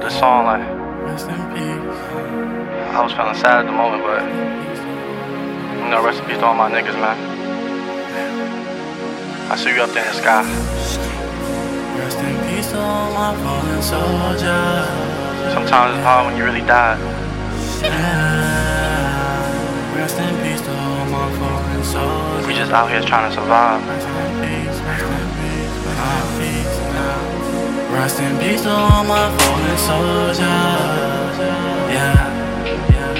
wrote this song like Rest in peace. I was feeling sad at the moment, but you know, rest in peace to all my niggas, man. I see you up there in the sky. Rest in peace to all my fallen soldiers. Sometimes it's hard when you really die. Yeah. Rest in peace to all my fallen soldiers. We just out here trying to survive. Rest in peace to all my fallen soldiers. Yeah, yeah,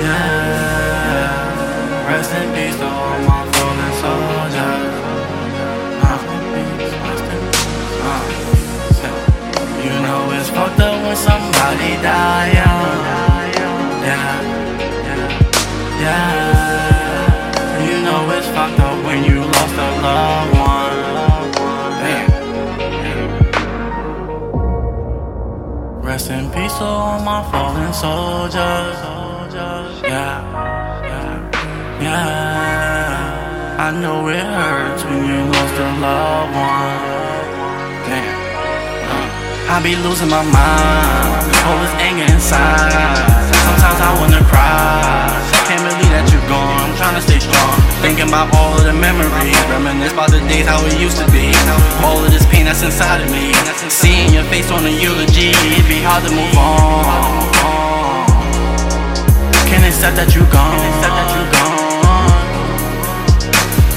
yeah. Rest in peace to all my fallen soldiers. Rest in peace. Uh, You know it's fucked up when somebody die. Yeah, yeah, yeah. You know it's fucked up when you lost a loved Rest in peace to all my fallen soldiers. Yeah, yeah, yeah. I know it hurts when you lost a loved one. Damn. Uh, I be losing my mind, all this anger inside. Sometimes I wanna cry. Can't believe that you're gone. I'm trying to stay strong. Thinking about all of the memories, reminisce about the days how it used to be. All of this pain that's inside of me. Seeing your face on the eulogy, it'd be hard to move on. Can't accept that you're gone.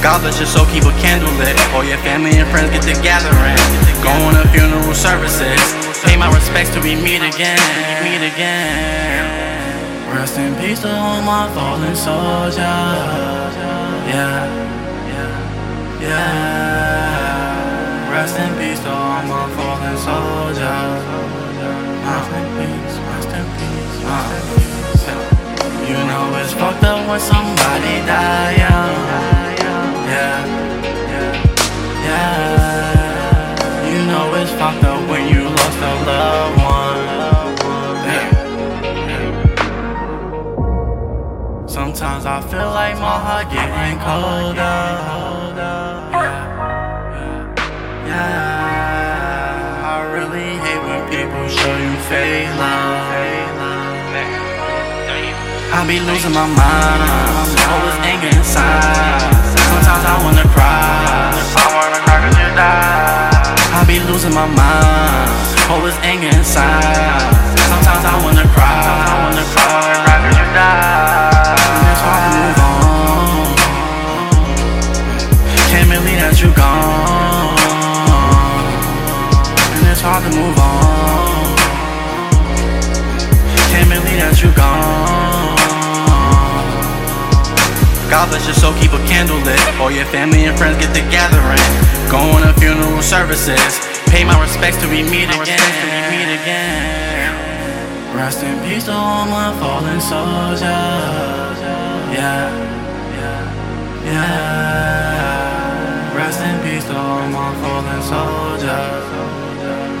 God bless your soul, keep a candle lit. All your family and friends get together and going to funeral services. Pay my respects till we meet again. Meet again. Rest in peace to all my fallen soldiers. Yeah, yeah, yeah. Rest in peace to all my fallen soldiers. Rest in peace, rest in peace, rest in peace. You know it's fucked up when somebody die young. Heart getting colder. Yeah. I really hate when people show you fake. I be losing my mind, this anger inside. Sometimes I wanna cry. That you gone. And it's hard to move on. Can't believe that you gone. God bless your soul, keep a candle lit. All your family and friends get together and going to funeral services. Pay my respects till we meet again. Meet again. Rest in peace to all my fallen soldiers. Yeah, yeah, yeah. All my fallen soldiers.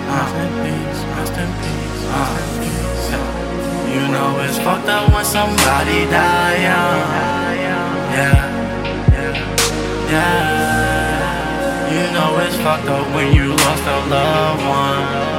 Rest in peace, rest in peace, rest in peace. You know it's fucked up when somebody die young. Yeah, yeah, yeah. You know it's fucked up when you lost a loved one.